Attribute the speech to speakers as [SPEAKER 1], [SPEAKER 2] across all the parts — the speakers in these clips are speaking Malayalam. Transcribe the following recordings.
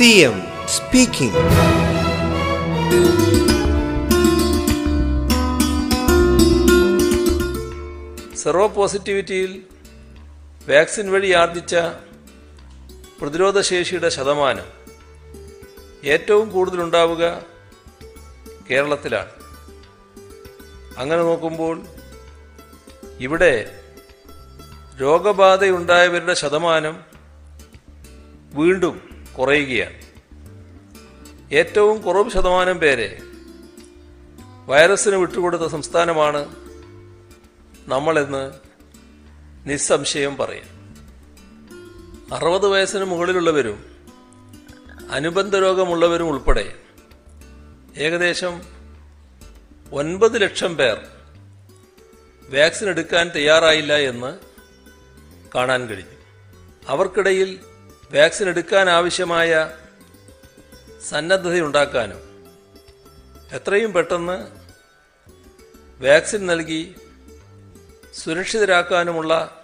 [SPEAKER 1] CM സ്പീക്കിംഗ്
[SPEAKER 2] സെറോ പോസിറ്റിവിറ്റിയിൽ വാക്സിൻ വഴി ആർജിച്ച പ്രതിരോധശേഷിയുടെ ശതമാനം ഏറ്റവും കൂടുതലുണ്ടാവുക കേരളത്തിലാണ്. അങ്ങനെ നോക്കുമ്പോൾ ഇവിടെ രോഗബാധയുണ്ടായവരുടെ ശതമാനം വീണ്ടും കുറയുകയാണ്. ഏറ്റവും കുറവ് ശതമാനം പേരെ വൈറസിന് വിട്ടുകൊടുത്ത സംസ്ഥാനമാണ് നമ്മളെന്ന് നിസ്സംശയം പറയാം. അറുപത് വയസ്സിന് മുകളിലുള്ളവരും അനുബന്ധ രോഗമുള്ളവരും ഉൾപ്പെടെ ഏകദേശം ഒൻപത് ലക്ഷം പേർ വാക്സിൻ എടുക്കാൻ തയ്യാറായില്ല എന്ന് കാണാൻ കഴിഞ്ഞു അവർക്കിടയിൽ വാക്സിൻ എടുക്കാൻ ആവശ്യമായ സന്നദ്ധത സന്നദ്ധതയുണ്ടാക്കാനും എത്രയും പെട്ടെന്ന് വാക്സിൻ നൽകി സുരക്ഷിതരാക്കാനുമുള്ള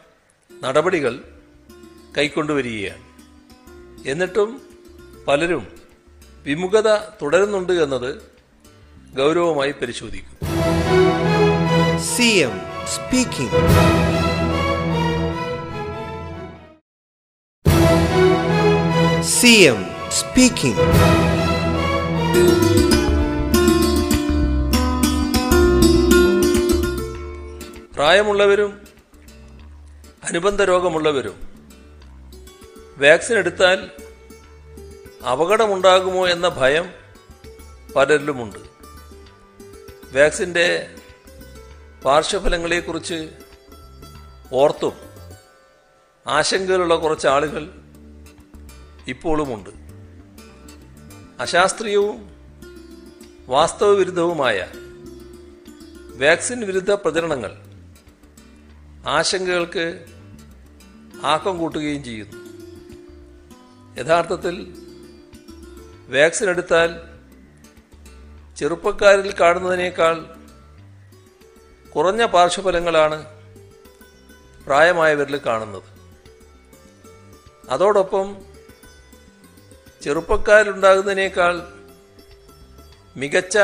[SPEAKER 2] നടപടികൾ കൈക്കൊണ്ടുവരികയാണ്. എന്നിട്ടും പലരും വിമുഖത തുടരുന്നുണ്ട് എന്നത് ഗൗരവമായി പരിശോധിക്കും.
[SPEAKER 1] CM speaking. എം സ്പീക്കിംഗ്
[SPEAKER 2] പ്രായമുള്ളവരും അനുബന്ധ രോഗമുള്ളവരും വാക്സിൻ എടുത്താൽ അപകടമുണ്ടാകുമോ എന്ന ഭയം പലരിലുമുണ്ട് വാക്സിന്റെ പാർശ്വഫലങ്ങളെക്കുറിച്ച് ഓർത്തും ആശങ്കയിലുള്ള കുറച്ച് ആളുകൾ ഇപ്പോഴുമുണ്ട് അശാസ്ത്രീയവും വാസ്തവവിരുദ്ധവുമായ വാക്സിൻ വിരുദ്ധ പ്രചരണങ്ങൾ ആശങ്കകൾക്ക് ആക്കം കൂട്ടുകയും ചെയ്യുന്നു. യഥാർത്ഥത്തിൽ വാക്സിൻ എടുത്താൽ ചെറുപ്പക്കാരിൽ കാണുന്നതിനേക്കാൾ കുറഞ്ഞ പാർശ്വഫലങ്ങളാണ് പ്രായമായവരിൽ കാണുന്നത്. അതോടൊപ്പം ചെറുപ്പക്കാരിലുണ്ടാകുന്നതിനേക്കാൾ മികച്ച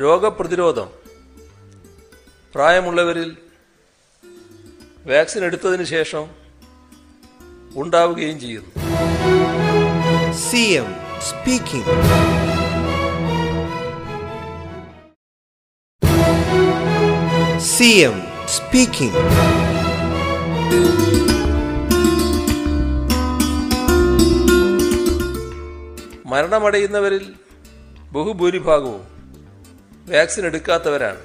[SPEAKER 2] രോഗപ്രതിരോധം പ്രായമുള്ളവരിൽ വാക്സിൻ എടുത്തതിന് ശേഷം ഉണ്ടാവുകയും ചെയ്യുന്നു
[SPEAKER 1] CM സ്പീക്കിംഗ് CM speaking.
[SPEAKER 2] മരണമടയുന്നവരിൽ ബഹുഭൂരിഭാഗവും വാക്സിൻ എടുക്കാത്തവരാണ്.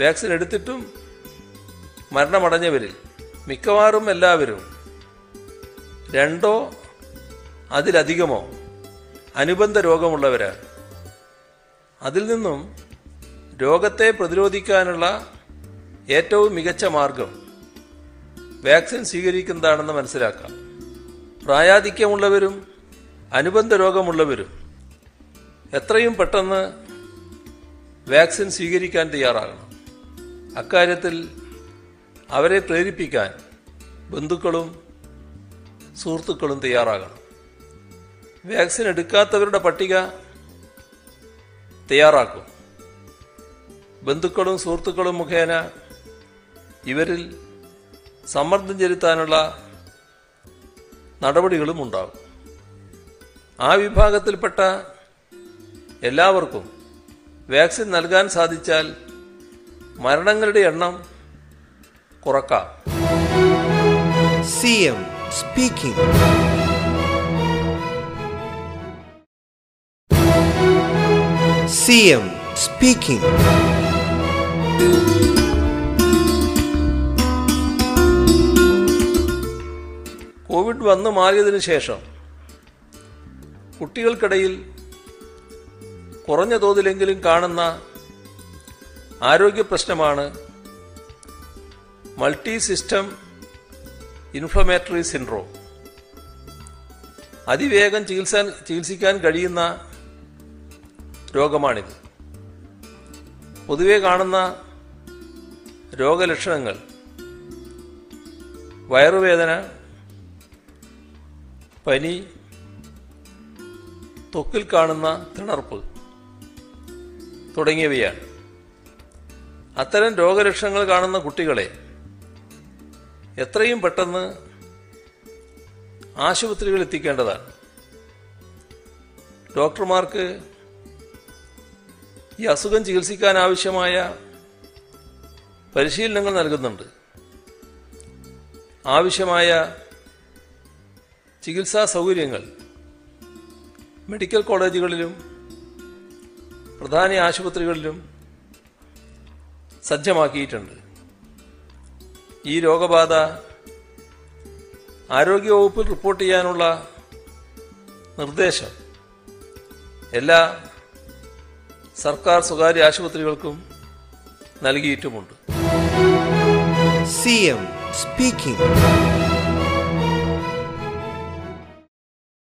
[SPEAKER 2] വാക്സിൻ എടുത്തിട്ടും മരണമടഞ്ഞവരിൽ മിക്കവാറും എല്ലാവരും രണ്ടോ അതിലധികമോ അനുബന്ധ രോഗമുള്ളവരാണ്. അതിൽ നിന്നും രോഗത്തെ പ്രതിരോധിക്കാനുള്ള ഏറ്റവും മികച്ച മാർഗം വാക്സിൻ സ്വീകരിക്കുന്നതാണെന്ന് മനസ്സിലാക്കാം. പ്രായാധിക്യമുള്ളവരും അനുബന്ധ രോഗമുള്ളവരും എത്രയും പെട്ടെന്ന് വാക്സിൻ സ്വീകരിക്കാൻ തയ്യാറാകണം. അക്കാര്യത്തിൽ അവരെ പ്രേരിപ്പിക്കാൻ ബന്ധുക്കളും സുഹൃത്തുക്കളും തയ്യാറാകണം. വാക്സിൻ എടുക്കാത്തവരുടെ പട്ടിക തയ്യാറാക്കും. ബന്ധുക്കളും സുഹൃത്തുക്കളും മുഖേന ഇവരിൽ സമ്മർദ്ദം ചെലുത്താനുള്ള നടപടികളും ഉണ്ടാകും. ആ വിഭാഗത്തിൽപ്പെട്ട എല്ലാവർക്കും വാക്സിൻ നൽകാൻ സാധിച്ചാൽ മരണങ്ങളുടെ എണ്ണം കുറക്കാം.
[SPEAKER 1] C M speaking C M speaking
[SPEAKER 2] Covid വന്നു മാറിയതിനു ശേഷം കുട്ടികൾക്കിടയിൽ കുറഞ്ഞ തോതിലെങ്കിലും കാണുന്ന ആരോഗ്യ പ്രശ്നമാണ് മൾട്ടി സിസ്റ്റം ഇൻഫ്ലമേറ്ററി സിൻഡ്രോം. അതിവേഗം ചികിത്സ ചികിത്സിക്കാൻ കഴിയുന്ന രോഗമാണിത്. പൊതുവെ കാണുന്ന രോഗലക്ഷണങ്ങൾ വയറുവേദന പനി ത്വക്കിൽ കാണുന്ന തിണർപ്പ് തുടങ്ങിയവയാണ്. അത്തരം രോഗലക്ഷണങ്ങൾ കാണുന്ന കുട്ടികളെ എത്രയും പെട്ടെന്ന് ആശുപത്രികളിൽ എത്തിക്കേണ്ടതാണ്. ഡോക്ടർമാർക്ക് ഈ അസുഖം ചികിത്സിക്കാൻ ആവശ്യമായ പരിശീലനങ്ങൾ നൽകുന്നുണ്ട്. ആവശ്യമായ ചികിത്സാ സൗകര്യങ്ങൾ മെഡിക്കൽ കോളേജുകളിലും പ്രധാന ആശുപത്രികളിലും സജ്ജമാക്കിയിട്ടുണ്ട് ഈ രോഗബാധ ആരോഗ്യവകുപ്പിൽ റിപ്പോർട്ട് ചെയ്യാനുള്ള നിർദ്ദേശം എല്ലാ സർക്കാർ സ്വകാര്യ ആശുപത്രികൾക്കും നൽകിയിട്ടുമുണ്ട്
[SPEAKER 1] സി എം speaking.